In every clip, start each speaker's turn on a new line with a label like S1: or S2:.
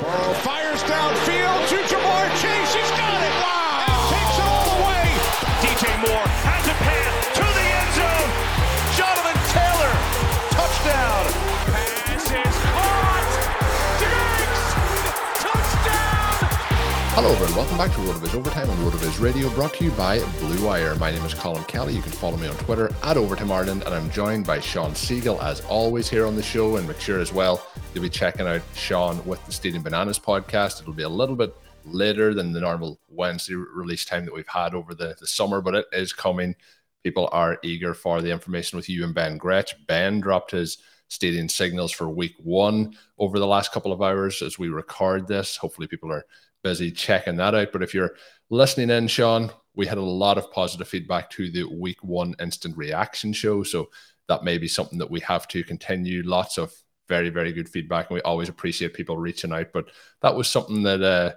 S1: Burrow fires downfield
S2: Hello, everyone. Welcome back to RotoViz Overtime on RotoViz Radio, brought to you by Blue Wire. My name is Colin Kelly. You can follow me on Twitter at Overtime Ireland, and I'm joined by Sean Siegel, as always, here on the show, and make sure as well you'll be checking out Sean with the Stealing Bananas podcast. It'll be a little bit later than the normal Wednesday release time that we've had over the, the summer, but it is coming. People are eager for the information with you and Ben Gretch. Ben dropped his Stealing Signals for week one over the last couple of hours as we record this. Hopefully, people are busy checking that out. But if you're listening in, Sean, we had a lot of positive feedback to the week one instant reaction show. So that may be something that we have to continue. Lots of very, very good feedback. And we always appreciate people reaching out. But that was something that, uh,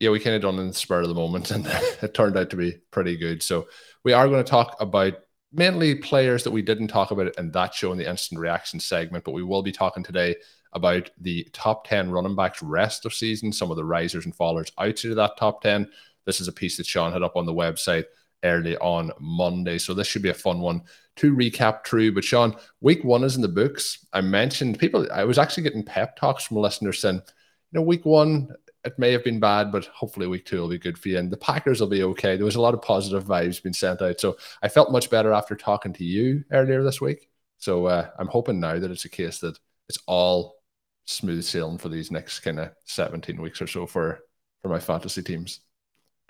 S2: yeah, we kind of done in the spur of the moment. And it turned out to be pretty good. So we are going to talk about mainly players that we didn't talk about in that show in the instant reaction segment. But we will be talking today about the top 10 running backs rest of season, some of the risers and fallers outside of that top 10. This is a piece that Sean had up on the website early on Monday. So this should be a fun one to recap through. But Sean, week one is in the books. I mentioned people, I was actually getting pep talks from listeners saying, you know, week one, it may have been bad, but hopefully week two will be good for you. And the Packers will be okay. There was a lot of positive vibes being sent out. So I felt much better after talking to you earlier this week. So uh, I'm hoping now that it's a case that it's all smooth sailing for these next kind of 17 weeks or so for for my fantasy teams.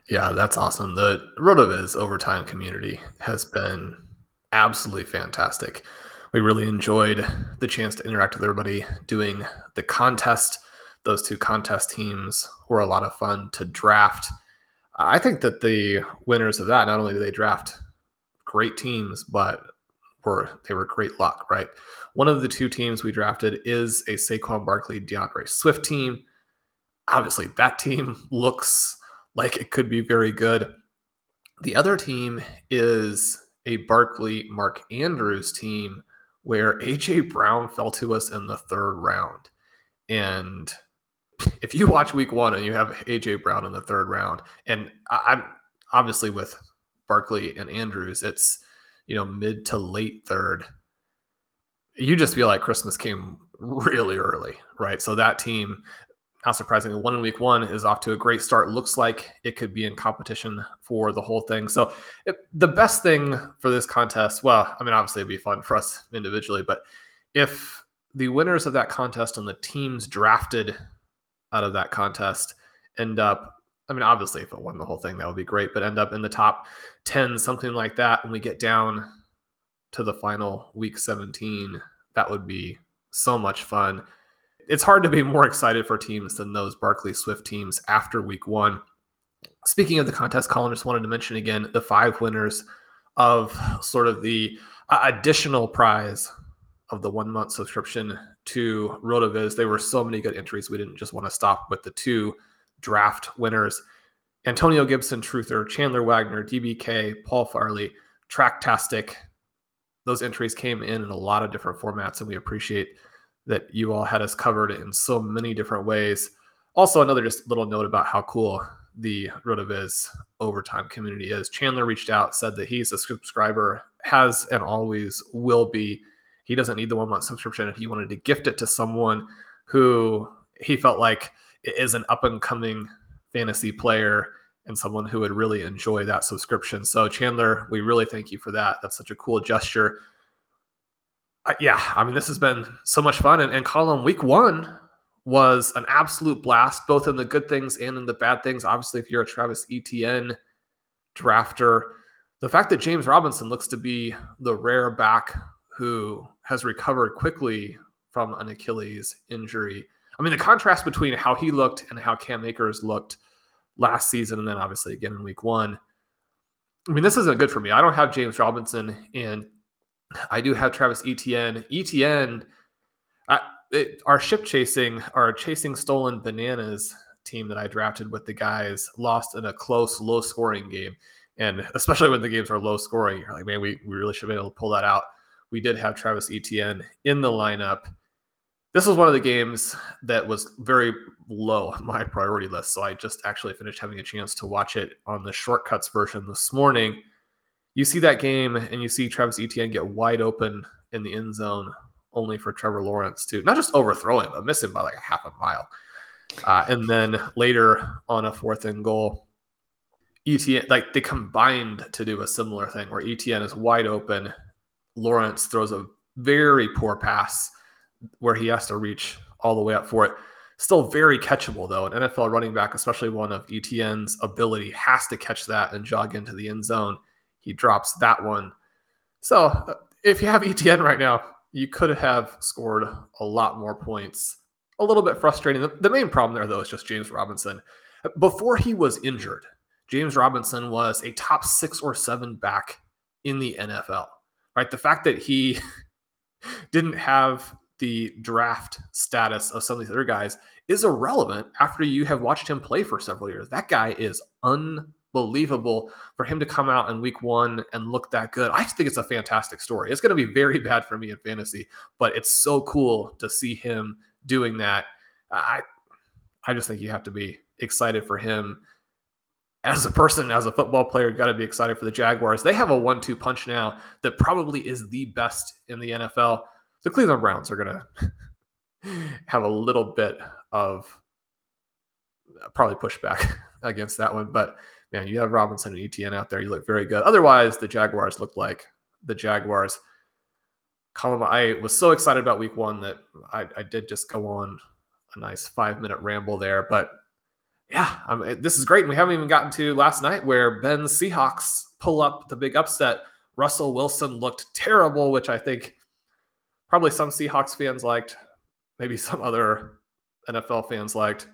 S3: Yeah, that's awesome. The RotoViz overtime community has been absolutely fantastic. We really enjoyed the chance to interact with everybody doing the contest. Those two contest teams were a lot of fun to draft. I think that the winners of that not only did they draft great teams, but were they were great luck, right? One of the two teams we drafted is a Saquon Barkley D'Andre Swift team. Obviously, that team looks like it could be very good. The other team is a Barkley Mark Andrews team where AJ Brown fell to us in the third round. And if you watch week one and you have AJ Brown in the third round, and I'm obviously with Barkley and Andrews, it's you know, mid to late third, you just feel like Christmas came really early, right? So that team, not surprisingly, one in week one is off to a great start. Looks like it could be in competition for the whole thing. So it, the best thing for this contest, well, I mean, obviously it'd be fun for us individually, but if the winners of that contest and the teams drafted out of that contest end up I mean, obviously, if it won the whole thing, that would be great, but end up in the top 10, something like that, and we get down to the final week 17, that would be so much fun. It's hard to be more excited for teams than those Barkley Swift teams after week one. Speaking of the contest, Colin just wanted to mention again the five winners of sort of the uh, additional prize of the one month subscription to RotoViz. There were so many good entries. We didn't just want to stop with the two draft winners Antonio Gibson, Truther, Chandler Wagner, DBK, Paul Farley, Tracktastic. Those entries came in in a lot of different formats, and we appreciate that you all had us covered in so many different ways. Also, another just little note about how cool the RotoViz overtime community is. Chandler reached out, said that he's a subscriber, has and always will be. He doesn't need the one month subscription, If he wanted to gift it to someone who he felt like is an up and coming fantasy player and someone who would really enjoy that subscription. So Chandler, we really thank you for that. That's such a cool gesture. Uh, yeah, I mean, this has been so much fun. And, and Colin, week one was an absolute blast, both in the good things and in the bad things. Obviously, if you're a Travis Etienne drafter, the fact that James Robinson looks to be the rare back who has recovered quickly from an Achilles injury. I mean, the contrast between how he looked and how Cam Akers looked last season, and then obviously again in week one. I mean, this isn't good for me. I don't have James Robinson, and I do have Travis Etienne. Etienne, I, it, our ship chasing, our chasing stolen bananas team that I drafted with the guys lost in a close, low scoring game. And especially when the games are low scoring, you're like, man, we, we really should be able to pull that out. We did have Travis Etienne in the lineup this was one of the games that was very low on my priority list. So I just actually finished having a chance to watch it on the shortcuts version this morning. You see that game and you see Travis Etienne get wide open in the end zone, only for Trevor Lawrence to not just overthrow him, but miss him by like a half a mile. Uh, and then later on a fourth and goal, Etienne, like they combined to do a similar thing where Etienne is wide open. Lawrence throws a very poor pass where he has to reach all the way up for it. Still very catchable though. An NFL running back, especially one of Etienne's ability, has to catch that and jog into the end zone. He drops that one. So uh, if you have ETN right now, you could have scored a lot more points. A little bit frustrating. The, the main problem there though is just James Robinson. Before he was injured, James Robinson was a top six or seven back in the NFL. Right. The fact that he didn't have the draft status of some of these other guys is irrelevant after you have watched him play for several years. That guy is unbelievable for him to come out in week one and look that good. I just think it's a fantastic story. It's going to be very bad for me in fantasy, but it's so cool to see him doing that. I, I just think you have to be excited for him as a person, as a football player, got to be excited for the Jaguars. They have a one-two punch now that probably is the best in the NFL the Cleveland Browns are going to have a little bit of uh, probably pushback against that one. But man, you have Robinson and Etienne out there. You look very good. Otherwise, the Jaguars look like the Jaguars. I was so excited about week one that I, I did just go on a nice five minute ramble there. But yeah, I mean, this is great. And we haven't even gotten to last night where Ben Seahawks pull up the big upset. Russell Wilson looked terrible, which I think probably some Seahawks fans liked, maybe some other NFL fans liked.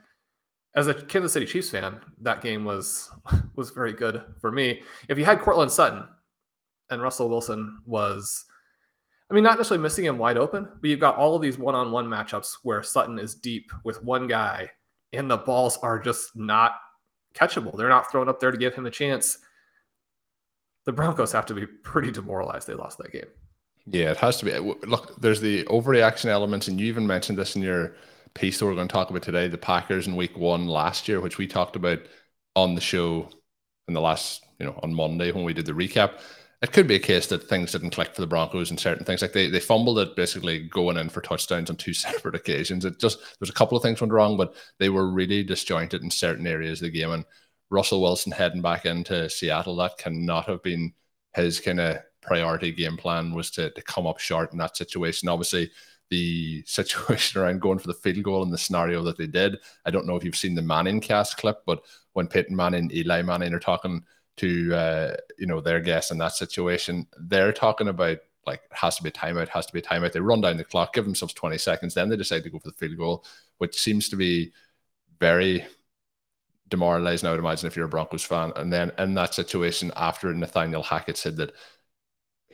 S3: As a Kansas City Chiefs fan, that game was was very good for me. If you had Courtland Sutton and Russell Wilson was, I mean, not necessarily missing him wide open, but you've got all of these one-on-one matchups where Sutton is deep with one guy, and the balls are just not catchable. They're not thrown up there to give him a chance. The Broncos have to be pretty demoralized. They lost that game.
S2: Yeah, it has to be. Uh, look, there's the overreaction elements, and you even mentioned this in your piece that we're going to talk about today. The Packers in Week One last year, which we talked about on the show in the last, you know, on Monday when we did the recap. It could be a case that things didn't click for the Broncos and certain things. Like they, they fumbled it basically going in for touchdowns on two separate occasions. It just there's a couple of things went wrong, but they were really disjointed in certain areas of the game. And Russell Wilson heading back into Seattle, that cannot have been his kind of priority game plan was to, to come up short in that situation. Obviously, the situation around going for the field goal in the scenario that they did. I don't know if you've seen the Manning cast clip, but when Peyton Manning, Eli Manning are talking to uh, you know their guests in that situation, they're talking about like it has to be a timeout, has to be a timeout. They run down the clock, give themselves 20 seconds, then they decide to go for the field goal, which seems to be very demoralizing, I would imagine, if you're a Broncos fan. And then in that situation, after Nathaniel Hackett said that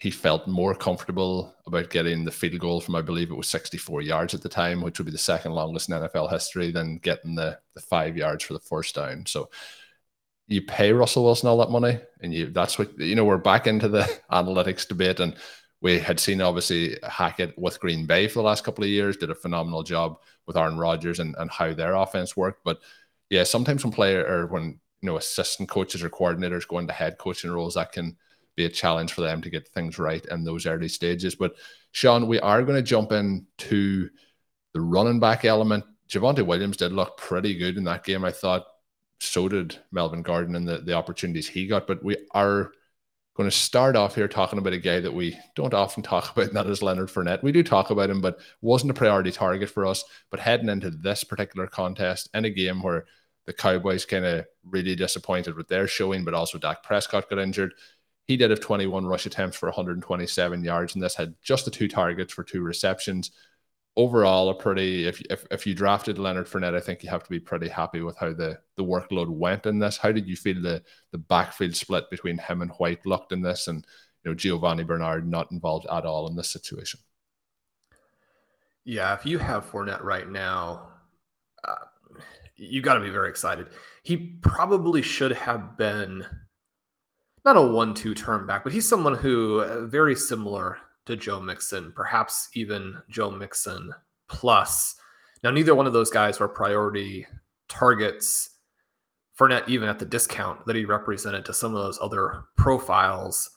S2: he felt more comfortable about getting the field goal from I believe it was 64 yards at the time, which would be the second longest in NFL history, than getting the the five yards for the first down. So you pay Russell Wilson all that money, and you that's what you know. We're back into the analytics debate, and we had seen obviously Hackett with Green Bay for the last couple of years, did a phenomenal job with Aaron Rodgers and, and how their offense worked. But yeah, sometimes when player or when you know assistant coaches or coordinators go into head coaching roles, that can be a challenge for them to get things right in those early stages. But Sean, we are going to jump into the running back element Javonte Williams did look pretty good in that game. I thought so did Melvin Gordon and the, the opportunities he got. But we are going to start off here talking about a guy that we don't often talk about, and that is Leonard Fournette. We do talk about him, but wasn't a priority target for us. But heading into this particular contest in a game where the Cowboys kind of really disappointed with their showing, but also Dak Prescott got injured. He did have 21 rush attempts for 127 yards, and this had just the two targets for two receptions overall a pretty if, if if you drafted Leonard Fournette, I think you have to be pretty happy with how the the workload went in this. How did you feel the the backfield split between him and White looked in this, and you know Giovani Bernard not involved at all in this situation?
S3: Yeah, if you have Fournette right now, uh, you got to be very excited. He probably should have been not a one-two turn back, but he's someone who uh, very similar to Joe Mixon, perhaps even Joe Mixon plus. Now, neither one of those guys were priority targets. Fournette, even at the discount that he represented to some of those other profiles,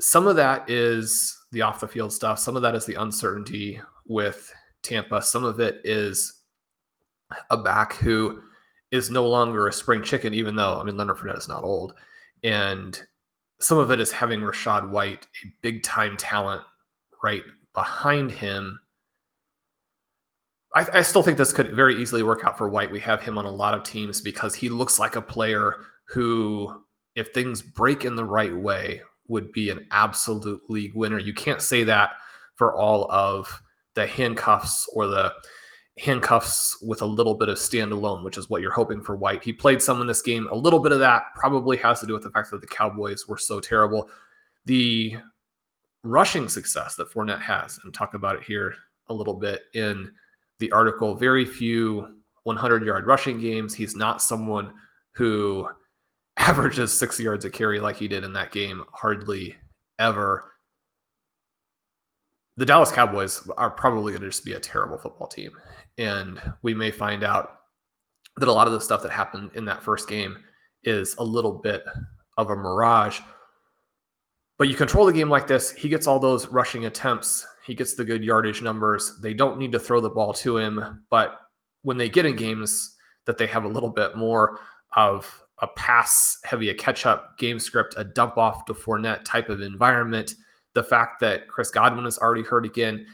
S3: some of that is the off the field stuff. Some of that is the uncertainty with Tampa. Some of it is a back who is no longer a spring chicken, even though, I mean, Leonard Fournette is not old. And some of it is having Rachaad White, a big time talent, right behind him. I, I, still think this could very easily work out for White. We have him on a lot of teams because he looks like a player who, if things break in the right way, would be an absolute league winner. You can't say that for all of the handcuffs or the handcuffs with a little bit of standalone, which is what you're hoping for White. He played some in this game. A little bit of that probably has to do with the fact that the Cowboys were so terrible. The rushing success that Fournette has, and talk about it here a little bit in the article. Very few 100 yard rushing games. He's not someone who averages six yards a carry like he did in that game, hardly ever the Dallas Cowboys are probably going to just be a terrible football team. And we may find out that a lot of the stuff that happened in that first game is a little bit of a mirage. But you control the game like this, he gets all those rushing attempts, he gets the good yardage numbers. They don't need to throw the ball to him. But when they get in games that they have a little bit more of a pass heavy, a catch up game script, a dump off to Fournette type of environment, the fact that Chris Godwin is already hurt again.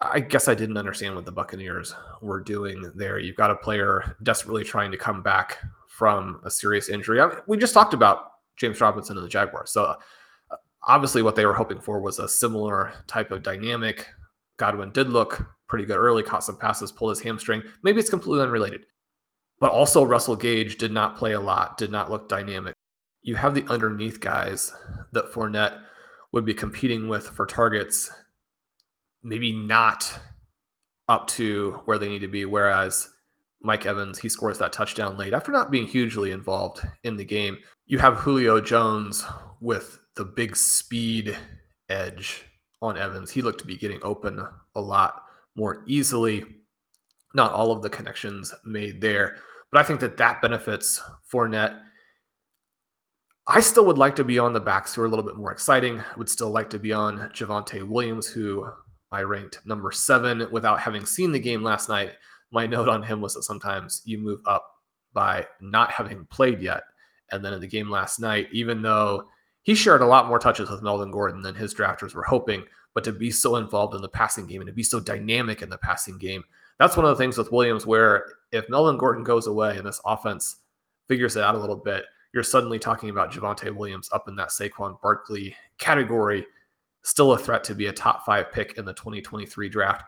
S3: I guess I didn't understand what the Buccaneers were doing there. You've got a player desperately trying to come back from a serious injury. I mean, we just talked about James Robinson and the Jaguars. So uh, obviously, what they were hoping for was a similar type of dynamic. Godwin did look pretty good early, caught some passes, pulled his hamstring. Maybe it's completely unrelated. But also, Russell Gage did not play a lot, did not look dynamic. You have the underneath guys that Fournette would be competing with for targets, maybe not up to where they need to be. Whereas Mike Evans, he scores that touchdown late after not being hugely involved in the game. You have Julio Jones with the big speed edge on Evans. He looked to be getting open a lot more easily. Not all of the connections made there, but I think that that benefits Fournette I still would like to be on the backs who are a little bit more exciting. I would still like to be on Javonte Williams, who I ranked number seven without having seen the game last night. My note on him was that sometimes you move up by not having played yet. And then in the game last night, even though he shared a lot more touches with Melvin Gordon than his drafters were hoping, but to be so involved in the passing game and to be so dynamic in the passing game, that's one of the things with Williams where if Melvin Gordon goes away and this offense figures it out a little bit, you're suddenly talking about Javonte Williams up in that Saquon Barkley category, still a threat to be a top five pick in the 2023 draft.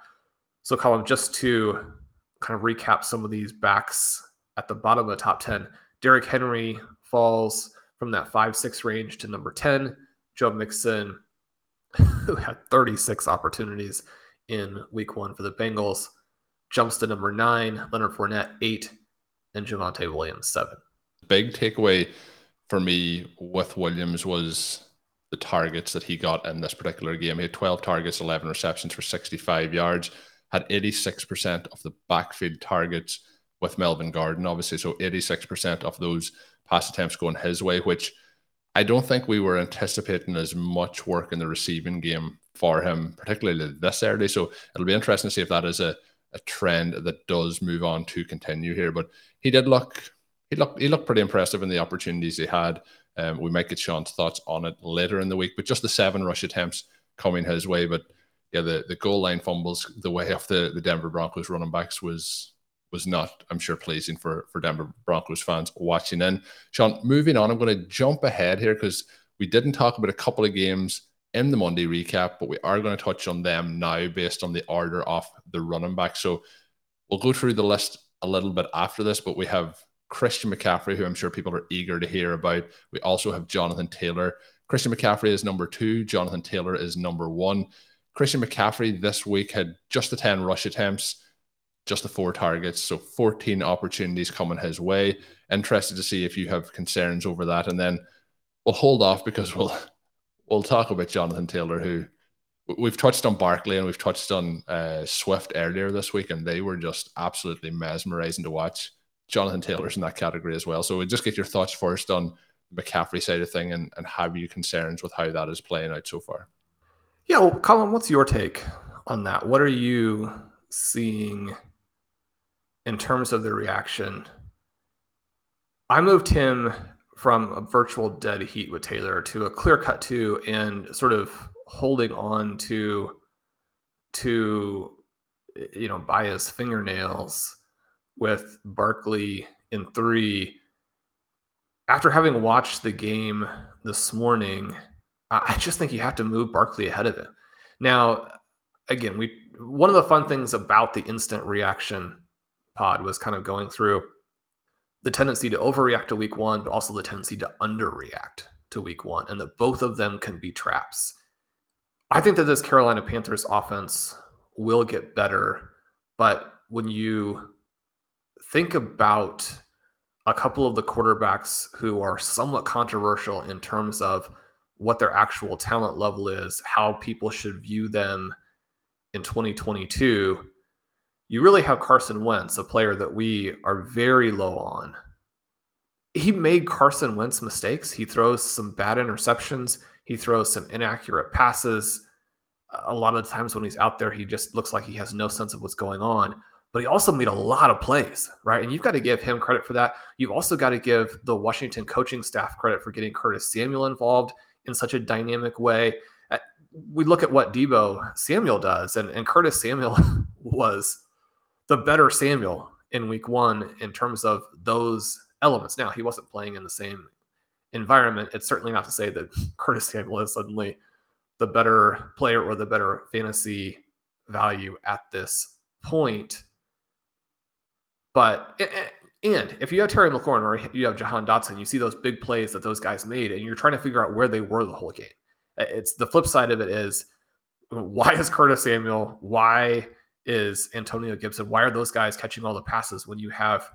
S3: So, Colm, just to kind of recap some of these backs at the bottom of the top 10, Derrick Henry falls from that 5 6 range to number 10. Joe Mixon, who had 36 opportunities in week one for the Bengals, jumps to number nine. Leonard Fournette, eight, and Javonte Williams, seven
S2: big takeaway for me with Williams was the targets that he got in this particular game. He had 12 targets, 11 receptions for 65 yards, had 86% of the backfield targets with Melvin Gordon, obviously. So 86% of those pass attempts going his way, which I don't think we were anticipating as much work in the receiving game for him, particularly this early. So it'll be interesting to see if that is a, a trend that does move on to continue here. But he did look he looked he looked pretty impressive in the opportunities he had. Um, we might get Sean's thoughts on it later in the week, but just the seven rush attempts coming his way. But yeah, the, the goal line fumbles, the way of the, the Denver Broncos running backs was was not, I'm sure, pleasing for for Denver Broncos fans watching in. Sean, moving on, I'm going to jump ahead here because we didn't talk about a couple of games in the Monday recap, but we are going to touch on them now based on the order of the running back. So we'll go through the list a little bit after this, but we have Christian McCaffrey, who I'm sure people are eager to hear about. We also have Jonathan Taylor. Christian McCaffrey is number two. Jonathan Taylor is number one. Christian McCaffrey this week had just the 10 rush attempts, just the four targets. So 14 opportunities coming his way. Interested to see if you have concerns over that. And then we'll hold off because we'll we'll talk about Jonathan Taylor, who we've touched on Barkley and we've touched on uh, Swift earlier this week, and they were just absolutely mesmerizing to watch. Jonathan Taylor's in that category as well. So we'll just get your thoughts first on the McCaffrey side of thing and, and have you concerns with how that is playing out so far?
S3: Yeah, well, Colin, what's your take on that? What are you seeing in terms of the reaction? I moved him from a virtual dead heat with Taylor to a clear cut two and sort of holding on to to you know by his fingernails with Barkley in three. After having watched the game this morning, I just think you have to move Barkley ahead of him. Now, again, we one of the fun things about the instant reaction pod was kind of going through the tendency to overreact to week one, but also the tendency to underreact to week one, and that both of them can be traps. I think that this Carolina Panthers offense will get better, but when you think about a couple of the quarterbacks who are somewhat controversial in terms of what their actual talent level is, how people should view them in 2022, you really have Carson Wentz, a player that we are very low on. He made Carson Wentz mistakes. He throws some bad interceptions, he throws some inaccurate passes. A lot of times when he's out there, he just looks like he has no sense of what's going on. But he also made a lot of plays, right? And you've got to give him credit for that. You've also got to give the Washington coaching staff credit for getting Curtis Samuel involved in such a dynamic way. Uh, we look at what Deebo Samuel does, and, and Curtis Samuel was the better Samuel in week one in terms of those elements. Now, he wasn't playing in the same environment. It's certainly not to say that Curtis Samuel is suddenly the better player or the better fantasy value at this point. But and if you have Terry McLaurin or you have Jahan Dotson, you see those big plays that those guys made, and you're trying to figure out where they were the whole game. It's the flip side of it is why is Curtis Samuel? Why is Antonio Gibson. Why are those guys catching all the passes when you have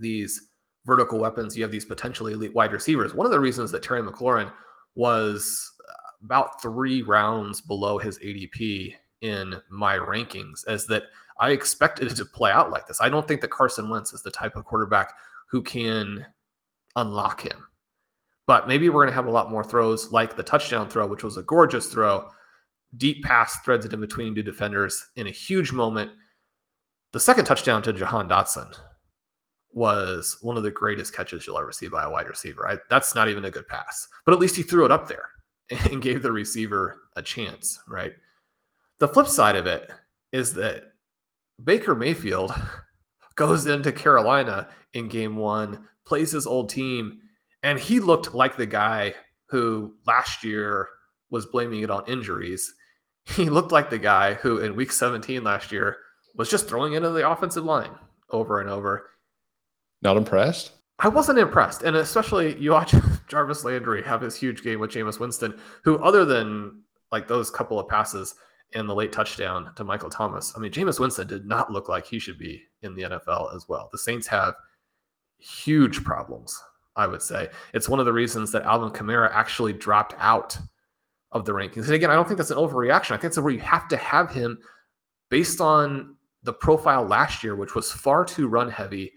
S3: these vertical weapons? You have these potentially elite wide receivers. One of the reasons that Terry McLaurin was uh, about three rounds below his ADP in my rankings is that I expected it to play out like this. I don't think that Carson Wentz is the type of quarterback who can unlock him. But maybe we're going to have a lot more throws like the touchdown throw, which was a gorgeous throw deep pass threads it in between two defenders in a huge moment. The second touchdown to Jahan Dotson was one of the greatest catches you'll ever see by a wide receiver. I, that's not even a good pass, but at least he threw it up there and gave the receiver a chance, right? The flip side of it is that Baker Mayfield goes into Carolina in game one, plays his old team, and he looked like the guy who last year was blaming it on injuries he looked like the guy who in week 17 last year was just throwing into the offensive line over and over.
S2: Not impressed?
S3: I wasn't impressed. And especially you watch Jarvis Landry have his huge game with Jameis Winston, who, other than like those couple of passes and the late touchdown to Michael Thomas, I mean, Jameis Winston did not look like he should be in the NFL as well. The Saints have huge problems, I would say. It's one of the reasons that Alvin Kamara actually dropped out of the rankings. And again, I don't think that's an overreaction. I think that's where you have to have him based on the profile last year, which was far too run heavy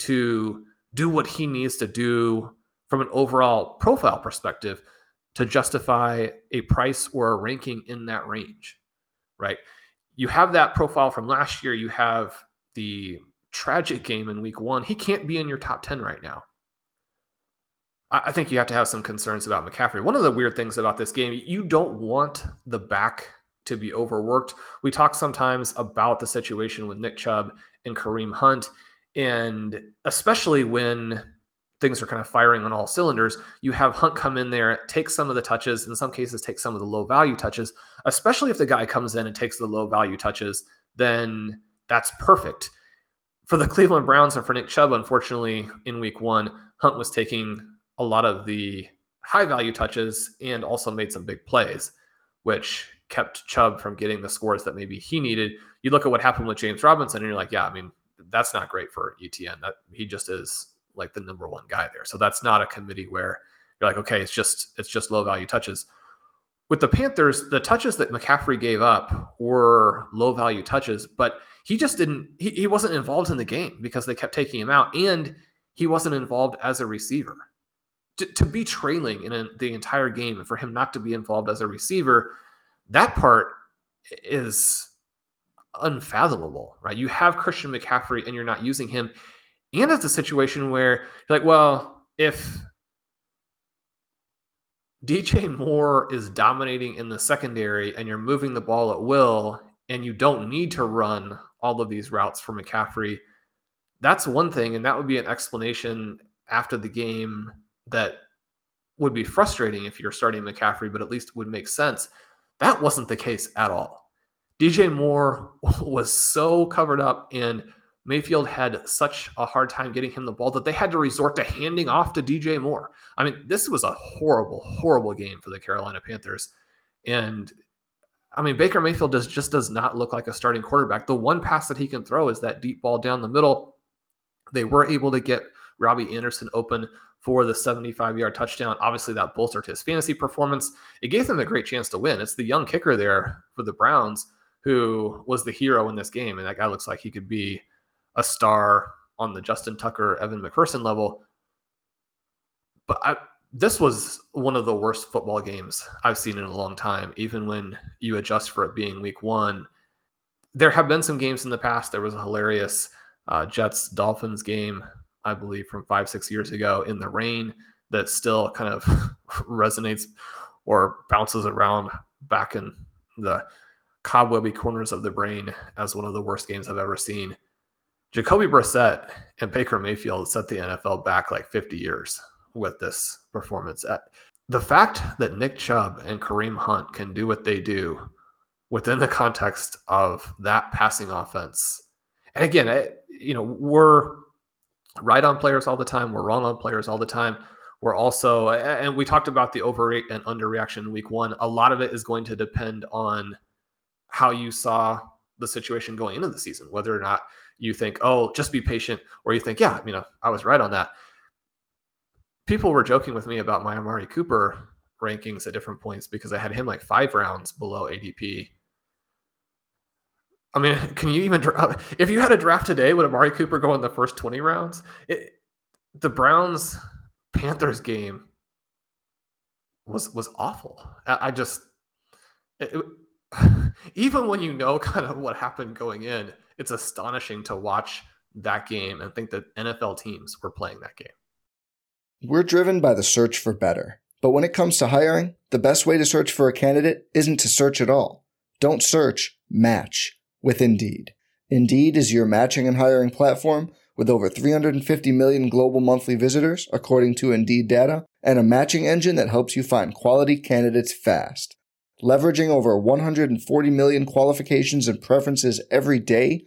S3: to do what he needs to do from an overall profile perspective to justify a price or a ranking in that range, right? you have that profile from last year. You have the tragic game in week one. He can't be in your top 10 right now. I think you have to have some concerns about McCaffrey. One of the weird things about this game, you don't want the back to be overworked. We talk sometimes about the situation with Nick Chubb and Kareem Hunt, and especially when things are kind of firing on all cylinders, you have Hunt come in there, take some of the touches, in some cases, take some of the low value touches, especially if the guy comes in and takes the low value touches, then that's perfect. For the Cleveland Browns and for Nick Chubb, unfortunately, in week one, Hunt was taking a lot of the high value touches and also made some big plays, which kept Chubb from getting the scores that maybe he needed. You look at what happened with James Robinson, and you're like, yeah, I mean, that's not great for Etienne. That he just is like the number one guy there. So that's not a committee where you're like, okay, it's just it's just low value touches. With the Panthers, the touches that McCaffrey gave up were low value touches, but he just didn't he, he wasn't involved in the game because they kept taking him out and he wasn't involved as a receiver to, to be trailing in a, the entire game and for him not to be involved as a receiver, that part is unfathomable, right? You have Christian McCaffrey and you're not using him. And it's a situation where you're like, well, if DJ Moore is dominating in the secondary and you're moving the ball at will and you don't need to run all of these routes for McCaffrey, that's one thing. And that would be an explanation after the game that would be frustrating if you're starting McCaffrey, but at least would make sense. That wasn't the case at all. DJ Moore was so covered up, and Mayfield had such a hard time getting him the ball that they had to resort to handing off to DJ Moore. I mean, this was a horrible, horrible game for the Carolina Panthers. And I mean, Baker Mayfield does just does not look like a starting quarterback. The one pass that he can throw is that deep ball down the middle. They were able to get Robbie Anderson open for the 75 yard touchdown. Obviously, that bolstered his fantasy performance. It gave them a great chance to win. It's the young kicker there for the Browns who was the hero in this game. And that guy looks like he could be a star on the Justin Tucker, Evan McPherson level. But I, this was one of the worst football games I've seen in a long time, even when you adjust for it being week one. There have been some games in the past. There was a hilarious uh, Jets Dolphins game I believe, from five, six years ago in the rain that still kind of resonates or bounces around back in the cobwebby corners of the brain as one of the worst games I've ever seen. Jacoby Brissett and Baker Mayfield set the NFL back like 50 years with this performance. The fact that Nick Chubb and Kareem Hunt can do what they do within the context of that passing offense. And again, you know, we're right on players all the time. We're wrong on players all the time. We're also, and we talked about the overrate and underreaction in week one. A lot of it is going to depend on how you saw the situation going into the season, whether or not you think, oh, just be patient, or you think, yeah, you know, I was right on that. People were joking with me about my Amari Cooper rankings at different points because I had him like five rounds below ADP I mean, can you even if you had a draft today, would Amari Cooper go in the first 20 rounds? It, the Browns Panthers game was was awful. I, I just it, it, even when you know kind of what happened going in, it's astonishing to watch that game and think that NFL teams were playing that game.
S4: We're driven by the search for better. But when it comes to hiring, the best way to search for a candidate isn't to search at all. Don't search, match with Indeed. Indeed is your matching and hiring platform with over 350 million global monthly visitors, according to Indeed data, and a matching engine that helps you find quality candidates fast. Leveraging over 140 million qualifications and preferences every day,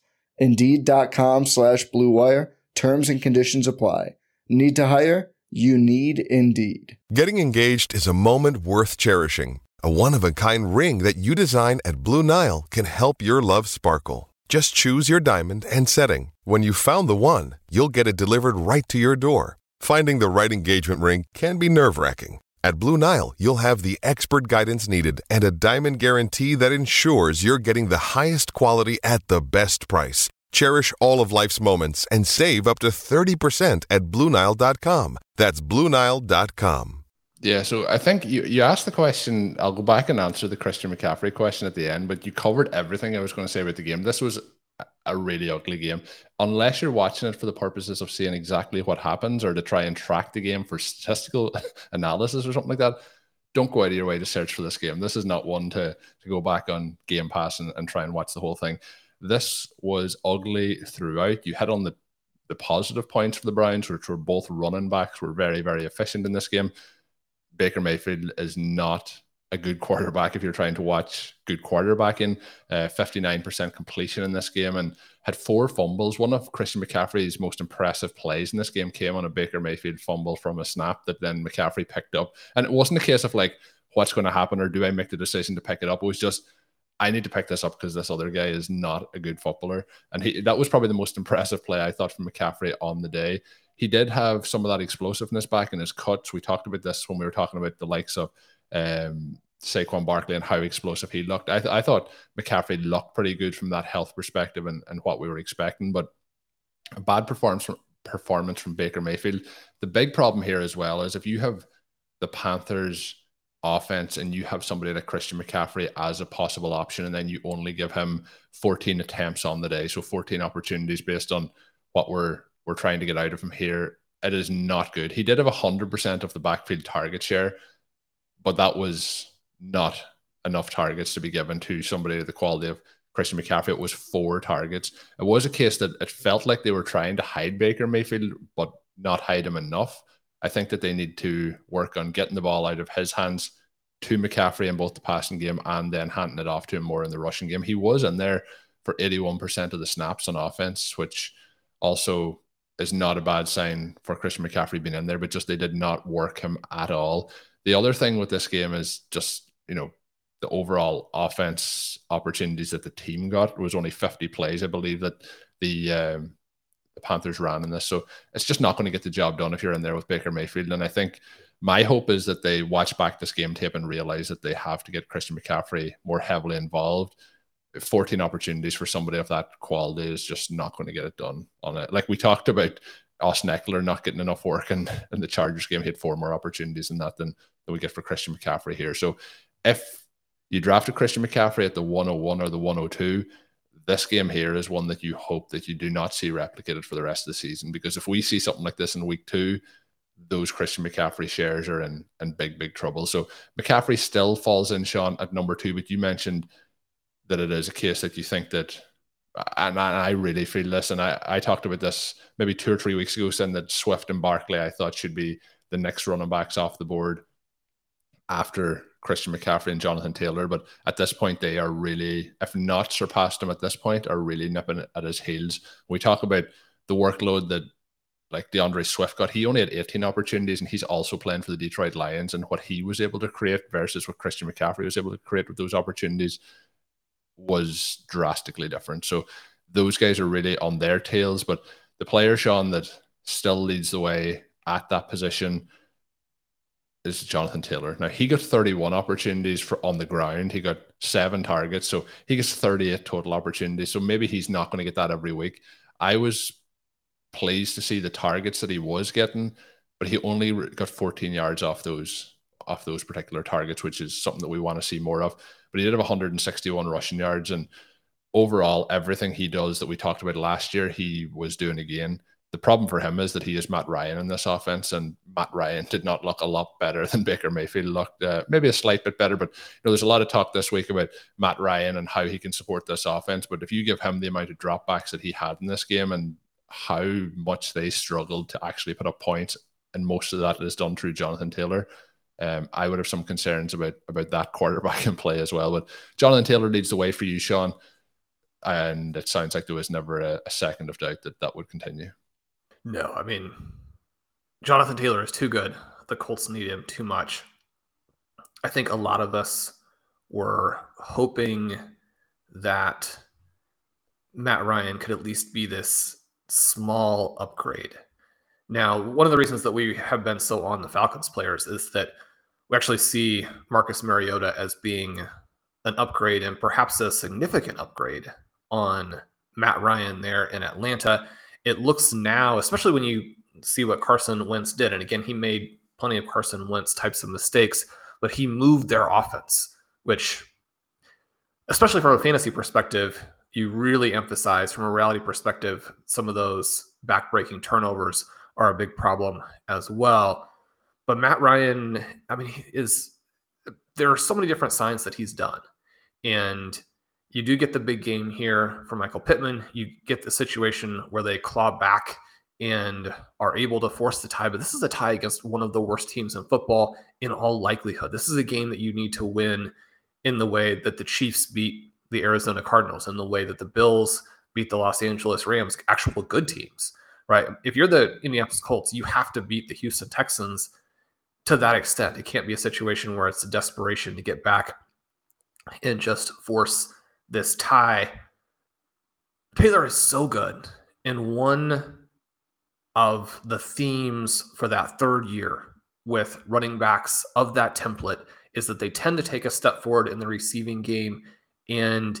S4: Indeed.com slash BlueWire. Terms and conditions apply. Need to hire? You need Indeed.
S5: Getting engaged is a moment worth cherishing. A one of a kind ring that you design at Blue Nile can help your love sparkle. Just choose your diamond and setting. When you've found the one, you'll get it delivered right to your door. Finding the right engagement ring can be nerve wracking. At Blue Nile, you'll have the expert guidance needed and a diamond guarantee that ensures you're getting the highest quality at the best price. Cherish all of life's moments and save up to 30% at BlueNile.com. That's BlueNile.com.
S2: Yeah, so I think you, you asked the question. I'll go back and answer the Christian McCaffrey question at the end, but you covered everything I was going to say about the game. This was a really ugly game. Unless you're watching it for the purposes of seeing exactly what happens or to try and track the game for statistical analysis or something like that, don't go out of your way to search for this game. This is not one to, to go back on Game Pass and, and try and watch the whole thing. This was ugly throughout. You hit on the, the positive points for the Browns, which were both running backs were very, very efficient in this game. Baker Mayfield is not a good quarterback if you're trying to watch good quarterbacking. Uh, 59% completion in this game and had four fumbles. One of Christian McCaffrey's most impressive plays in this game came on a Baker Mayfield fumble from a snap that then McCaffrey picked up. And it wasn't a case of like, what's going to happen or do I make the decision to pick it up? It was just, I need to pick this up because this other guy is not a good footballer. And he, that was probably the most impressive play I thought from McCaffrey on the day. He did have some of that explosiveness back in his cuts. We talked about this when we were talking about the likes of um, Saquon Barkley and how explosive he looked. I, th- I thought McCaffrey looked pretty good from that health perspective and, and what we were expecting, but a bad performance from, performance from Baker Mayfield. The big problem here as well is if you have the Panthers offense and you have somebody like Christian McCaffrey as a possible option, and then you only give him 14 attempts on the day, so 14 opportunities based on what we're we're trying to get out of him here. It is not good. He did have 100% of the backfield target share, but that was not enough targets to be given to somebody of the quality of Christian McCaffrey. It was four targets. It was a case that it felt like they were trying to hide Baker Mayfield, but not hide him enough. I think that they need to work on getting the ball out of his hands to McCaffrey in both the passing game and then handing it off to him more in the rushing game. He was in there for 81% of the snaps on offense, which also is not a bad sign for Christian McCaffrey being in there, but just they did not work him at all. The other thing with this game is just you know, the overall offense opportunities that the team got was only 50 plays, I believe, that the um, the Panthers ran in this. So it's just not going to get the job done if you're in there with Baker Mayfield. And I think my hope is that they watch back this game tape and realize that they have to get Christian McCaffrey more heavily involved. 14 opportunities for somebody of that quality is just not going to get it done on it. Like we talked about Austin Ekeler not getting enough work in, in the Chargers game. He had four more opportunities in that than, than we get for Christian McCaffrey here. So if you drafted Christian McCaffrey at the 101 or the 102, this game here is one that you hope that you do not see replicated for the rest of the season. Because if we see something like this in week two, those Christian McCaffrey shares are in, in big, big trouble. So McCaffrey still falls in, Sean, at number two, but you mentioned that it is a case that you think that, and I really feel this, and I, I talked about this maybe two or three weeks ago, saying that Swift and Barkley I thought should be the next running backs off the board after Christian McCaffrey and Jonathan Taylor. But at this point, they are really, if not surpassed him at this point, are really nipping at his heels. We talk about the workload that like D'Andre Swift got. He only had 18 opportunities and he's also playing for the Detroit Lions. And what he was able to create versus what Christian McCaffrey was able to create with those opportunities was drastically different. So those guys are really on their tails. But the player, Sean, that still leads the way at that position is Jonathan Taylor. Now he got 31 opportunities for on the ground. He got seven targets, so he gets 38 total opportunities. So maybe he's not going to get that every week. I was pleased to see the targets that he was getting, but he only got 14 yards off those off those particular targets, which is something that we want to see more of. But he did have 161 rushing yards, and overall, everything he does that we talked about last year, he was doing again. The problem for him is that he is Matt Ryan in this offense, and Matt Ryan did not look a lot better than Baker Mayfield looked. Uh, maybe a slight bit better, but you know, there's a lot of talk this week about Matt Ryan and how he can support this offense. But if you give him the amount of dropbacks that he had in this game and how much they struggled to actually put up points, and most of that is done through Jonathan Taylor. Um, I would have some concerns about about that quarterback in play as well. But Jonathan Taylor leads the way for you, Sean, and it sounds like there was never a, a second of doubt that that would continue.
S3: No, I mean, Jonathan Taylor is too good. The Colts need him too much. I think a lot of us were hoping that Matt Ryan could at least be this small upgrade. Now, one of the reasons that we have been so on the Falcons players is that we actually see Marcus Mariota as being an upgrade and perhaps a significant upgrade on Matt Ryan there in Atlanta. It looks now, especially when you see what Carson Wentz did, and again, he made plenty of Carson Wentz types of mistakes, but he moved their offense, which, especially from a fantasy perspective, you really emphasize from a reality perspective, some of those backbreaking turnovers are a big problem as well. But Matt Ryan, I mean, is there are so many different signs that he's done. And you do get the big game here for Michael Pittman. You get the situation where they claw back and are able to force the tie. But this is a tie against one of the worst teams in football in all likelihood. This is a game that you need to win in the way that the Chiefs beat the Arizona Cardinals, in the way that the Bills beat the Los Angeles Rams, actual good teams, right? If you're the Indianapolis Colts, you have to beat the Houston Texans to that extent. It can't be a situation where it's a desperation to get back and just force this tie. Taylor is so good. And one of the themes for that third year with running backs of that template is that they tend to take a step forward in the receiving game. And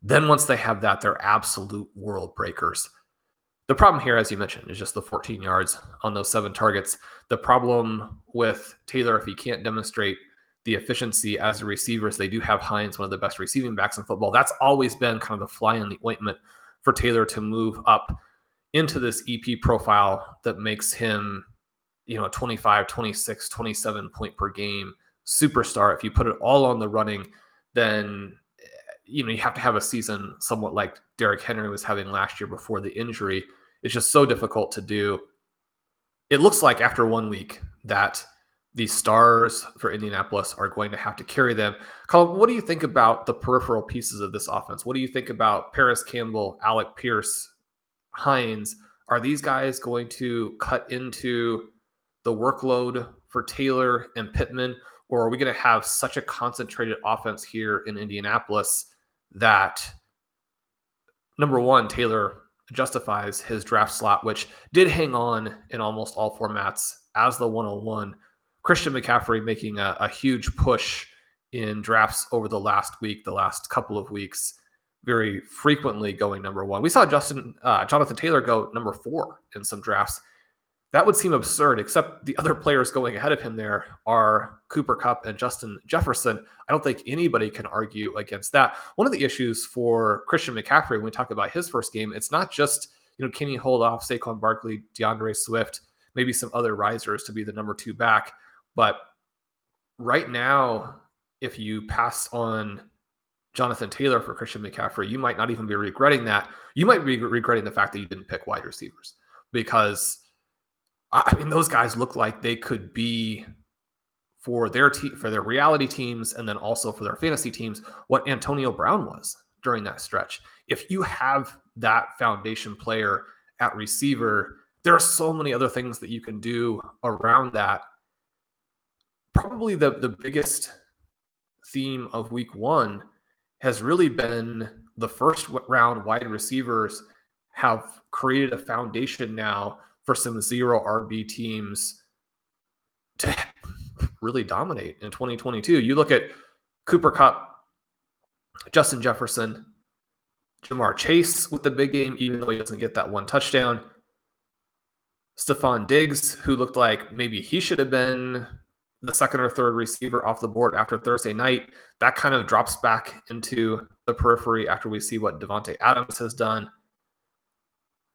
S3: then once they have that, they're absolute world breakers. The problem here, as you mentioned, is just the 14 yards on those seven targets. The problem with Taylor, if he can't demonstrate the efficiency as a receiver, is they do have Hines, one of the best receiving backs in football. That's always been kind of the fly in the ointment for Taylor to move up into this EP profile that makes him, you know, 25, 26, 27 point per game superstar. If you put it all on the running, then eh, you know you have to have a season somewhat like Derrick Henry was having last year before the injury. It's just so difficult to do. It looks like after one week that the stars for Indianapolis are going to have to carry them. Colin, what do you think about the peripheral pieces of this offense? What do you think about Parris Campbell, Alec Pierce, Hines? Are these guys going to cut into the workload for Taylor and Pittman? Or are we going to have such a concentrated offense here in Indianapolis that number one, Taylor justifies his draft slot, which did hang on in almost all formats as the 101. Christian McCaffrey making a, a huge push in drafts over the last week, the last couple of weeks, very frequently going number one. We saw Justin uh, Jonathan Taylor go number four in some drafts. That would seem absurd, except the other players going ahead of him there are Cooper Kupp and Justin Jefferson. I don't think anybody can argue against that. One of the issues for Christian McCaffrey when we talk about his first game, it's not just, you know, can he hold off Saquon Barkley, D'Andre Swift, maybe some other risers to be the number two back. But right now, if you pass on Jonathan Taylor for Christian McCaffrey, you might not even be regretting that. You might be regretting the fact that you didn't pick wide receivers because I mean, those guys look like they could be for their te- for their reality teams and then also for their fantasy teams what Antonio Brown was during that stretch. If you have that foundation player at receiver, there are so many other things that you can do around that. Probably the the biggest theme of week 1 has really been the first round wide receivers have created a foundation now for some zero RB teams to really dominate in 2022. You look at Cooper Kupp, Justin Jefferson, Ja'Marr Chase with the big game, even though he doesn't get that one touchdown. Stefon Diggs, who looked like maybe he should have been the second or third receiver off the board after Thursday night. That kind of drops back into the periphery after we see what Davante Adams has done.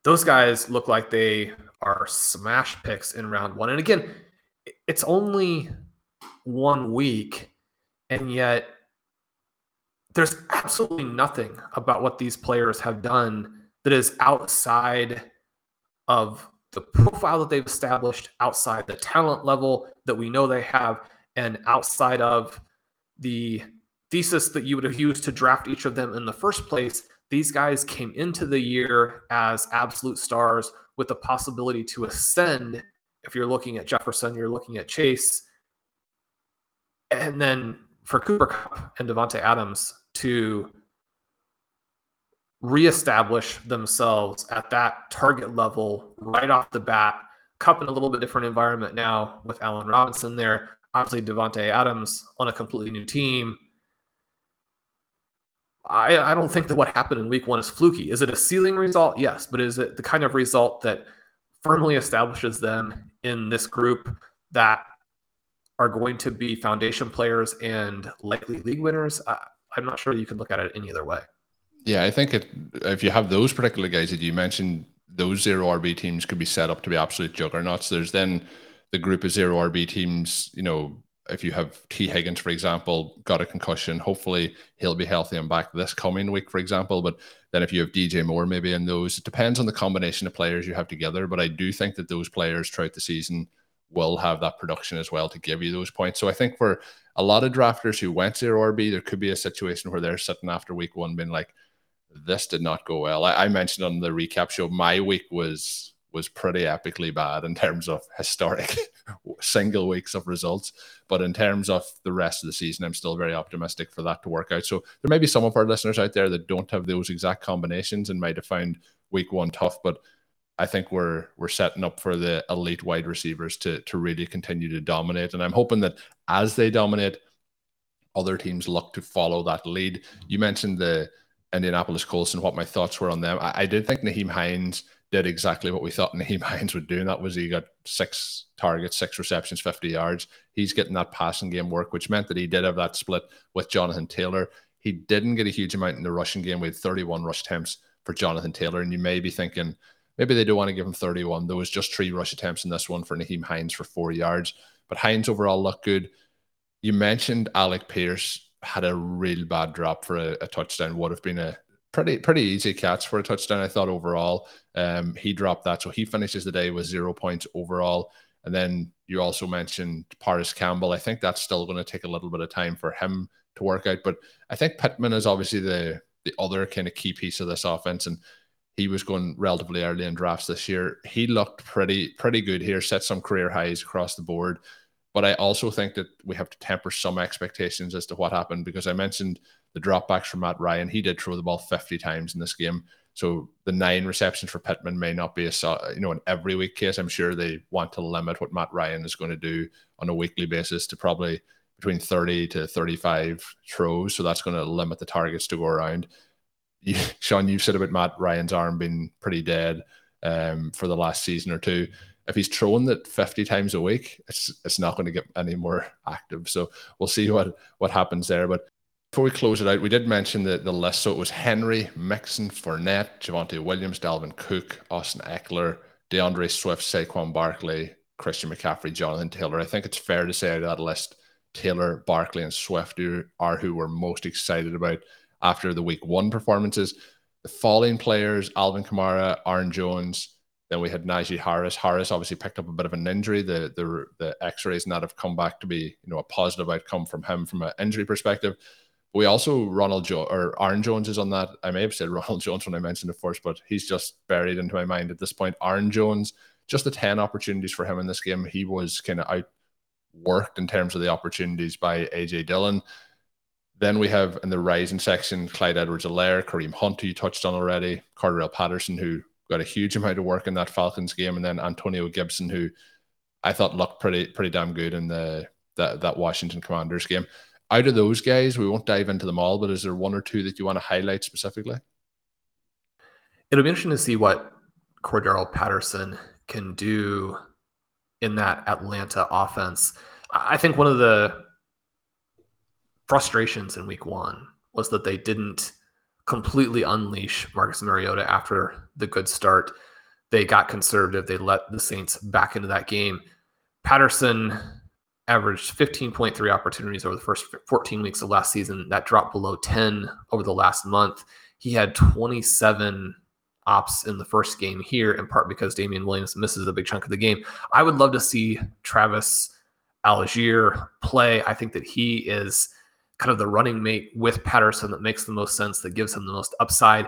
S3: Those guys look like they are smash picks in round one. And again, it's only one week, and yet there's absolutely nothing about what these players have done that is outside of the profile that they've established, outside the talent level that we know they have, and outside of the thesis that you would have used to draft each of them in the first place. These guys came into the year as absolute stars with the possibility to ascend. If you're looking at Jefferson, you're looking at Chase. And then for Cooper Kupp and Davante Adams to reestablish themselves at that target level right off the bat. Kupp in a little bit different environment now with Allen Robinson there. Obviously, Davante Adams on a completely new team. I, I don't think that what happened in week one is fluky. Is it a ceiling result? Yes, but is it the kind of result that firmly establishes them in this group that are going to be foundation players and likely league winners? I, I'm not sure you can look at it any other way.
S2: Yeah, I think it, if you have those particular guys that you mentioned, those zero RB teams could be set up to be absolute juggernauts. There's then the group of zero RB teams, you know, if you have T. Higgins, for example, got a concussion, hopefully he'll be healthy and back this coming week, for example. But then if you have DJ Moore, maybe in those, it depends on the combination of players you have together. But I do think that those players throughout the season will have that production as well to give you those points. So I think for a lot of drafters who went zero RB, there could be a situation where they're sitting after week one being like, this did not go well. I, I, mentioned on the recap show, my week was was pretty epically bad in terms of historic single weeks of results. But in terms of the rest of the season, I'm still very optimistic for that to work out. So there may be some of our listeners out there that don't have those exact combinations and might have found week one tough, but I think we're we're setting up for the elite wide receivers to to really continue to dominate. And I'm hoping that as they dominate, other teams look to follow that lead. You mentioned the Indianapolis Colts and what my thoughts were on them. I, I did think Nyheim Hines did exactly what we thought Nyheim Hines would do, and that was he got six targets, six receptions, 50 yards. He's getting that passing game work, which meant that he did have that split with Jonathan Taylor. He didn't get a huge amount in the rushing game. We had 31 rush attempts for Jonathan Taylor, and you may be thinking maybe they don't want to give him 31. There was just three rush attempts in this one for Nyheim Hines for four yards, but Hines overall looked good. You mentioned Alec Pierce had a real bad drop for a, a, touchdown. Would have been a pretty pretty easy catch for a touchdown. I thought overall. Um, he dropped that, so he finishes the day with zero points overall. And then you also mentioned Parris Campbell. I think that's still going to take a little bit of time for him to work out. But I think Pittman is obviously the the other kind of key piece of this offense, and he was going relatively early in drafts this year. He looked pretty pretty good here, set some career highs across the board. But I also think that we have to temper some expectations as to what happened because I mentioned the dropbacks from Matt Ryan. He did throw the ball 50 times in this game. So the nine receptions for Pittman may not be a you know an every week case. I'm sure they want to limit what Matt Ryan is going to do on a weekly basis to probably between 30 to 35 throws. So that's going to limit the targets to go around. You, Sean, you've said about Matt Ryan's arm being pretty dead um, for the last season or two if he's throwing that 50 times a week, it's it's not going to get any more active. So we'll see what what happens there. But before we close it out, we did mention the, the list. So it was Henry, Mixon, Fournette, Javonte Williams, Dalvin Cook, Austin Ekeler, D'Andre Swift, Saquon Barkley, Christian McCaffrey, Jonathan Taylor. I think it's fair to say out of that list, Taylor, Barkley, and Swift are who we're most excited about after the week one performances. The falling players, Alvin Kamara, Aaron Jones, then we had Najee Harris. Harris obviously picked up a bit of an injury. The the the X-rays not have come back to be you know a positive outcome from him from an injury perspective. We also Ronald jo- or Aaron Jones is on that. I may have said Ronald Jones when I mentioned it first, but he's just buried into my mind at this point. Aaron Jones, just the ten opportunities for him in this game. He was kind of outworked in terms of the opportunities by AJ Dillon. Then we have in the rising section Clyde Edwards-Helaire, Kareem Hunt, who you touched on already, Cordarrelle Patterson, who got a huge amount of work in that Falcons game, and then Antonio Gibson, who I thought looked pretty pretty damn good in the that that Washington Commanders game. Out of those guys, we won't dive into them all, but is there one or two that you want to highlight specifically?
S3: It'll be interesting to see what Cordarrelle Patterson can do in that Atlanta offense. I think one of the frustrations in week one was that they didn't completely unleash Marcus Mariota after the good start. They got conservative. They let the Saints back into that game. Patterson averaged 15.3 opportunities over the first 14 weeks of last season. That dropped below 10 over the last month. He had 27 ops in the first game here, in part because Damien Williams misses a big chunk of the game. I would love to see Travis Allgeier play. I think that he is kind of the running mate with Patterson that makes the most sense, that gives him the most upside.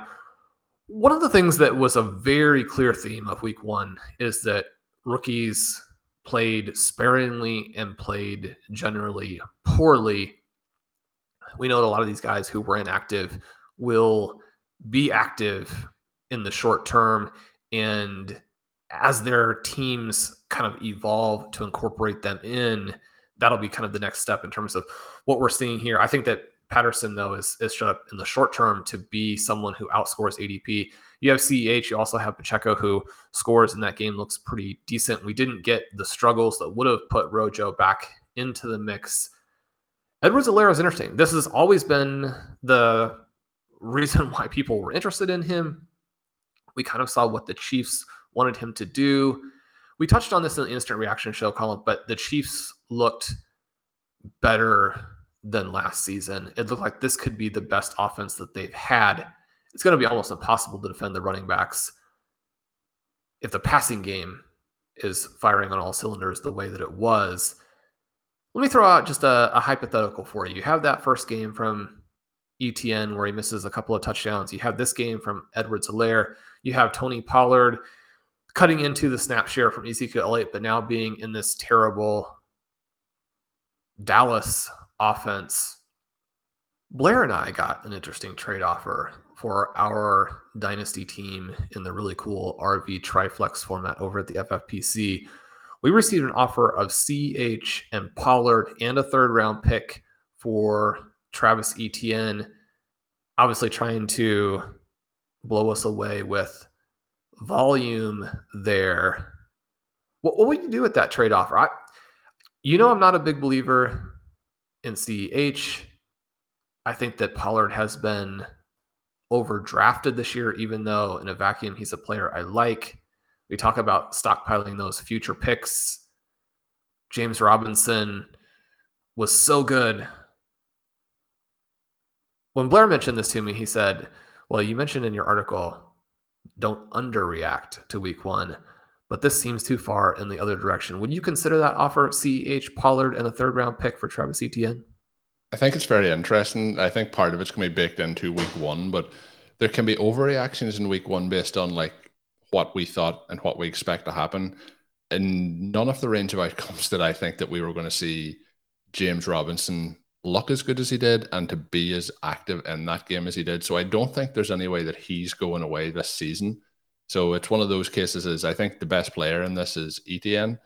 S3: One of the things that was a very clear theme of week one is that rookies played sparingly and played generally poorly. We know that a lot of these guys who were inactive will be active in the short term and as their teams kind of evolve to incorporate them in that'll be kind of the next step in terms of what we're seeing here i think that patterson though is is shut up in the short term to be someone who outscores adp you have ceh you also have pacheco who scores in that game looks pretty decent we didn't get the struggles that would have put rojo back into the mix Edwards-Helaire is interesting. This has always been the reason why people were interested in him. We kind of saw what the Chiefs wanted him to do. We touched on this in the instant reaction show, Colm, but the Chiefs looked better than last season. It looked like this could be the best offense that they've had. It's going to be almost impossible to defend the running backs if the passing game is firing on all cylinders the way that it was. Let me throw out just a, a hypothetical for you. You have that first game from Etienne where he misses a couple of touchdowns. You have this game from Edwards-Helaire. You have Tony Pollard cutting into the snap share from Ezekiel Elliott, but now being in this terrible Dallas offense. Blair and I got an interesting trade offer for our dynasty team in the really cool RV Triflex format over at the FFPC. We received an offer of CEH and Pollard and a third round pick for Travis Etienne, obviously trying to blow us away with volume there. What, what would you do with that trade offer? I, you know, I'm not a big believer in CEH. I think that Pollard has been overdrafted this year, even though in a vacuum he's a player I like. We talk about stockpiling those future picks. James Robinson was so good when Blair mentioned this to me, he said, Well, you mentioned in your article, don't underreact to week one, but this seems too far in the other direction. Would you consider that offer CEH Pollard and a third round pick for Travis Etienne?
S2: I think it's very interesting. I think part of it's going to be baked into week one, but there can be overreactions in week one based on like what we thought and what we expect to happen. And none of the range of outcomes that I think that we were going to see James Robinson look as good as he did and to be as active in that game as he did. So I don't think there's any way that he's going away this season. So it's one of those cases is I think the best player in this is Etienne,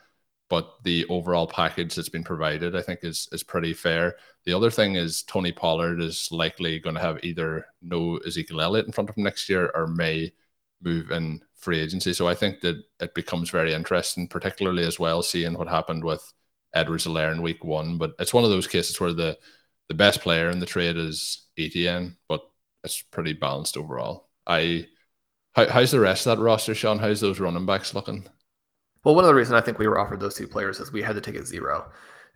S2: but the overall package that's been provided I think is is pretty fair. The other thing is Tony Pollard is likely going to have either no Ezekiel Elliott in front of him next year or may move in free agency. So I think that it becomes very interesting, particularly as well seeing what happened with Edwards-Helaire in week one. But it's one of those cases where the the best player in the trade is Etienne, but it's pretty balanced overall. I how, how's the rest of that roster, Sean? How's those running backs looking?
S3: Well, one of the reasons I think we were offered those two players is we had to take a zero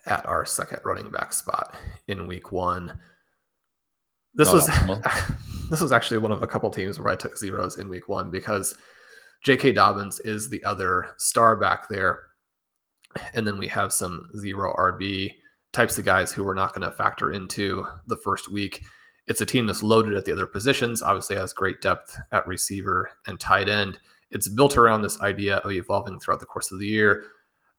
S3: at our second running back spot in week one. This Not was this was actually one of a couple teams where I took zeros in week one because J.K. Dobbins is the other star back there. And then we have some zero RB types of guys who we're not going to factor into the first week. It's a team that's loaded at the other positions, obviously has great depth at receiver and tight end. It's built around this idea of evolving throughout the course of the year.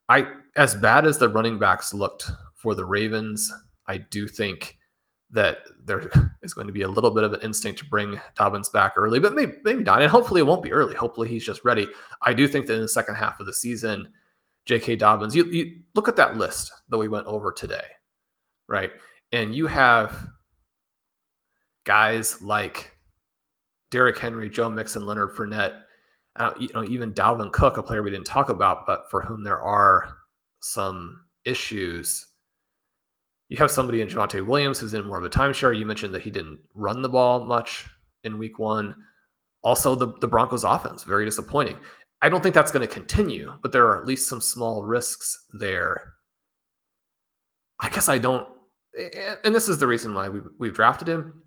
S3: I as bad as the running backs looked for the Ravens, I do think that there is going to be a little bit of an instinct to bring Dobbins back early, but maybe maybe not. And hopefully it won't be early. Hopefully he's just ready. I do think that in the second half of the season, J.K. Dobbins. You, you look at that list that we went over today, right? And you have guys like Derrick Henry, Joe Mixon, Leonard Fournette, uh, you know, even Dalvin Cook, a player we didn't talk about, but for whom there are some issues. You have somebody in Javonte Williams who's in more of a timeshare. You mentioned that he didn't run the ball much in week one. Also, the, the Broncos offense, very disappointing. I don't think that's going to continue, but there are at least some small risks there. I guess I don't, and this is the reason why we, we've drafted him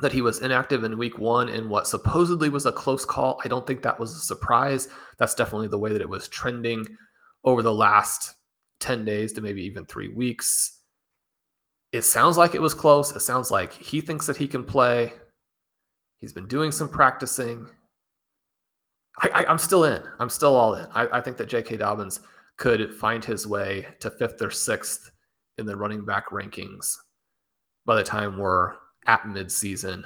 S3: that he was inactive in week one in what supposedly was a close call. I don't think that was a surprise. That's definitely the way that it was trending over the last 10 days to maybe even three weeks. It sounds like it was close. It sounds like he thinks that he can play. He's been doing some practicing. I, am still in. I'm still all in. I, I think that J.K. Dobbins could find his way to fifth or sixth in the running back rankings by the time we're at midseason.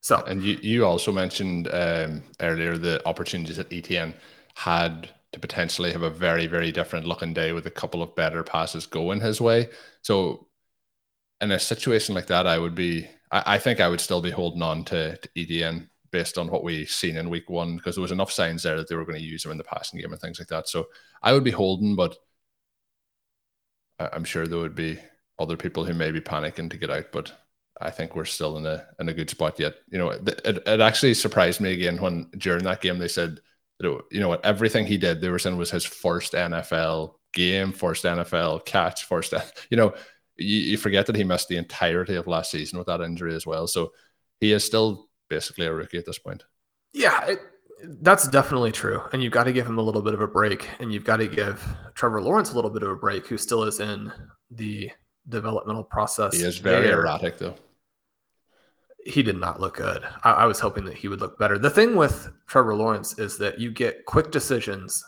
S3: So,
S2: and you, you also mentioned um, earlier the opportunities that Etienne had to potentially have a very, very different looking day with a couple of better passes going his way. So, in a situation like that, I would be, I, I think I would still be holding on to, to Etienne based on what we've seen in week one because there was enough signs there that they were going to use him in the passing game and things like that. So, I would be holding, but I'm sure there would be other people who may be panicking to get out, but I think we're still in a in a good spot yet. You know, it, it, it actually surprised me again when during that game they said that you know what everything he did they were saying was his first NFL game, first NFL catch, first you know you, you forget that he missed the entirety of last season with that injury as well. So he is still basically a rookie at this point.
S3: Yeah, it, that's definitely true. And you've got to give him a little bit of a break. And you've got to give Trevor Lawrence a little bit of a break, who still is in the developmental process.
S2: He is very there. erratic, though.
S3: He did not look good. I, I, was hoping that he would look better. The thing with Trevor Lawrence is that you get quick decisions.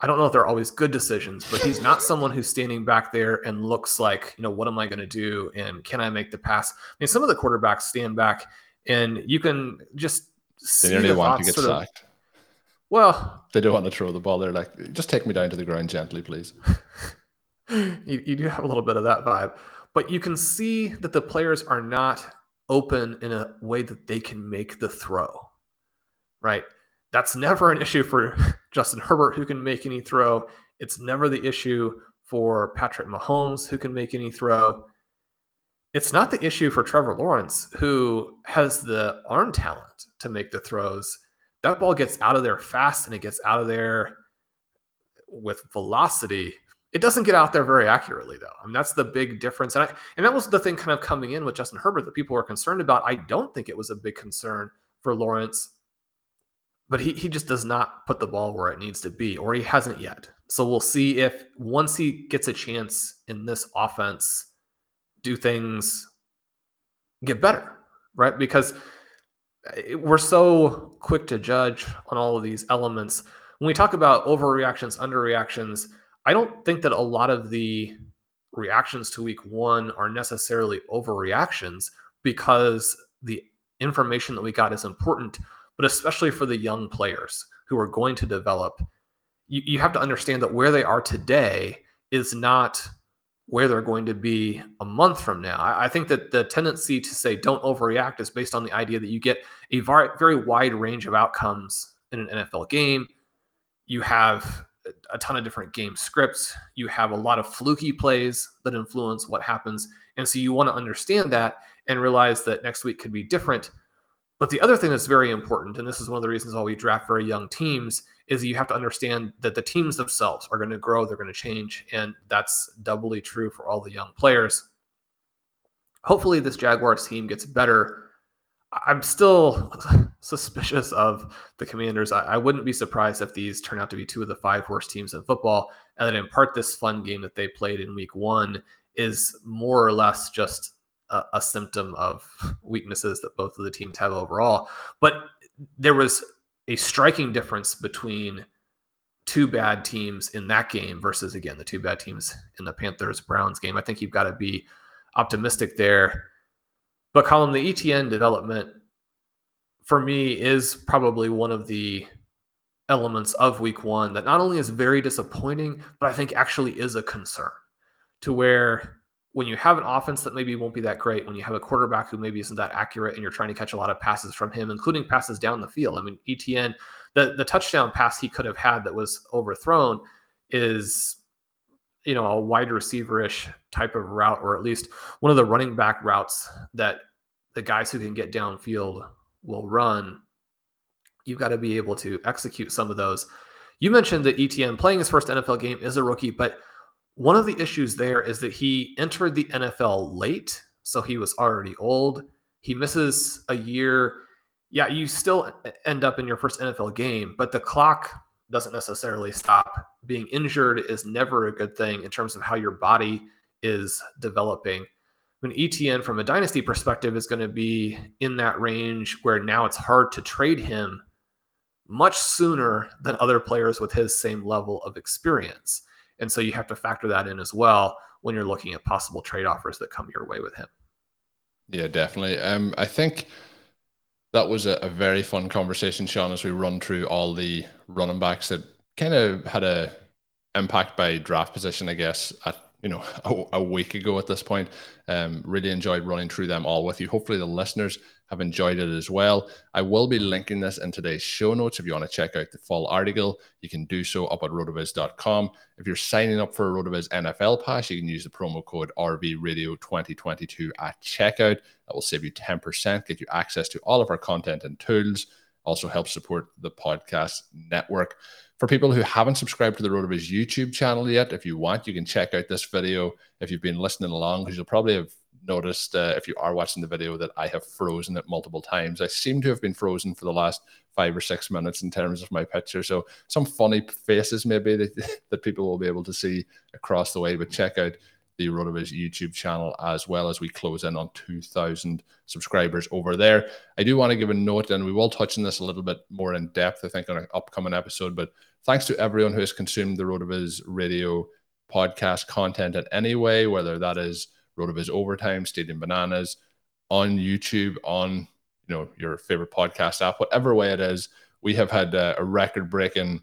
S3: I don't know if they're always good decisions, but he's not someone who's standing back there and looks like, you know, what am I going to do? And can I make the pass? I mean, some of the quarterbacks stand back and you can just
S2: they nearly the want to get sacked.
S3: Of, well,
S2: they don't want to throw the ball. They're like, just take me down to the ground gently, please.
S3: you, you do have a little bit of that vibe, but you can see that the players are not open in a way that they can make the throw, right? That's never an issue for Justin Herbert, who can make any throw. It's never the issue for Patrick Mahomes, who can make any throw. It's not the issue for Trevor Lawrence, who has the arm talent to make the throws. That ball gets out of there fast and it gets out of there with velocity. It doesn't get out there very accurately, though. I mean, that's the big difference. And, I, and that was the thing kind of coming in with Justin Herbert that people were concerned about. I don't think it was a big concern for Lawrence, but he, he just does not put the ball where it needs to be, or he hasn't yet. So we'll see if once he gets a chance in this offense, do things get better, right? Because eh, we're so quick to judge on all of these elements. When we talk about overreactions, underreactions, I don't think that a lot of the reactions to week one are necessarily overreactions because the information that we got is important, but especially for the young players who are going to develop, you, you have to understand that where they are today is not where they're going to be a month from now. I, I, think that the tendency to say don't overreact is based on the idea that you get a very, very wide range of outcomes in an NFL game. You have a ton of different game scripts. You have a lot of fluky plays that influence what happens. And so you want to understand that and realize that next week could be different. But the other thing that's very important, and this is one of the reasons why we draft very young teams, is you have to understand that the teams themselves are going to grow, they're going to change. And that's doubly true for all the young players. Hopefully, this Jaguars team gets better. I'm still suspicious of the Commanders. I, I, wouldn't be surprised if these turn out to be two of the five worst teams in football, and that in part this fun game that they played in Week One is more or less just a, a symptom of weaknesses that both of the teams have overall. But there was a striking difference between two bad teams in that game versus again the two bad teams in the Panthers Browns game. I think you've got to be optimistic there. But Colm, the Etienne development for me is probably one of the elements of week one that not only is very disappointing, but I think actually is a concern to where when you have an offense that maybe won't be that great, when you have a quarterback who maybe isn't that accurate and you're trying to catch a lot of passes from him, including passes down the field. I mean, Etienne, the, the touchdown pass he could have had that was overthrown is, you know, a wide receiverish type of route, or at least one of the running back routes that the guys who can get downfield will run, you've got to be able to execute some of those. You mentioned that Etienne playing his first NFL game is a rookie, but one of the issues there is that he entered the NFL late, so he was already old. He misses a year. Yeah, you still end up in your first NFL game, but the clock doesn't necessarily stop. Being injured is never a good thing in terms of how your body is developing when Etienne from a dynasty perspective, is going to be in that range where now it's hard to trade him much sooner than other players with his same level of experience. And so you have to factor that in as well when you're looking at possible trade offers that come your way with him.
S2: Yeah, definitely. Um, I think that was a, a, very fun conversation, Sean, as we run through all the running backs that kind of had a impact by draft position, I guess, at you know a, a week ago at this point. Um, really enjoyed running through them all with you. Hopefully, the listeners have enjoyed it as well. I will be linking this in today's show notes. If you want to check out the full article, you can do so up at rotoviz.com. If you're signing up for a Rotoviz NFL Pass, you can use the promo code RVRadio2022 at checkout. That will save you 10%, get you access to all of our content and tools, also help support the podcast network. For people who haven't subscribed to the Rotoviz YouTube channel yet, if you want, you can check out this video if you've been listening along, because you'll probably have noticed uh, if you are watching the video that I have frozen it multiple times. I seem to have been frozen for the last five or six minutes in terms of my picture. So some funny faces maybe that, that people will be able to see across the way. But check out the Rotoviz YouTube channel as well as we close in on 2,000 subscribers over there. I do want to give a note, and we will touch on this a little bit more in depth, I think, on an upcoming episode. But thanks to everyone who has consumed the Rotoviz radio podcast content in any way, whether that is Rotoviz Overtime, Stealing Bananas, on YouTube, on you know your favorite podcast app, whatever way it is. We have had uh, a, a record breaking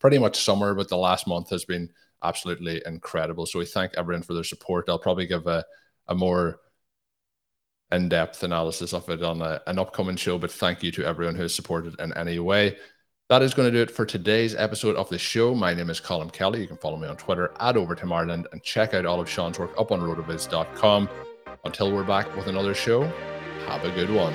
S2: pretty much summer, but the last month has been absolutely incredible. So we thank everyone for their support. I'll probably give a, a more in-depth analysis of it on a, an upcoming show, but thank you to everyone who has supported in any way. That is going to do it for today's episode of the show. My name is Colin Kelly. You can follow me on Twitter at Overtime Ireland and check out all of Sean's work up on rotoviz.com. Until we're back with another show, have a good one.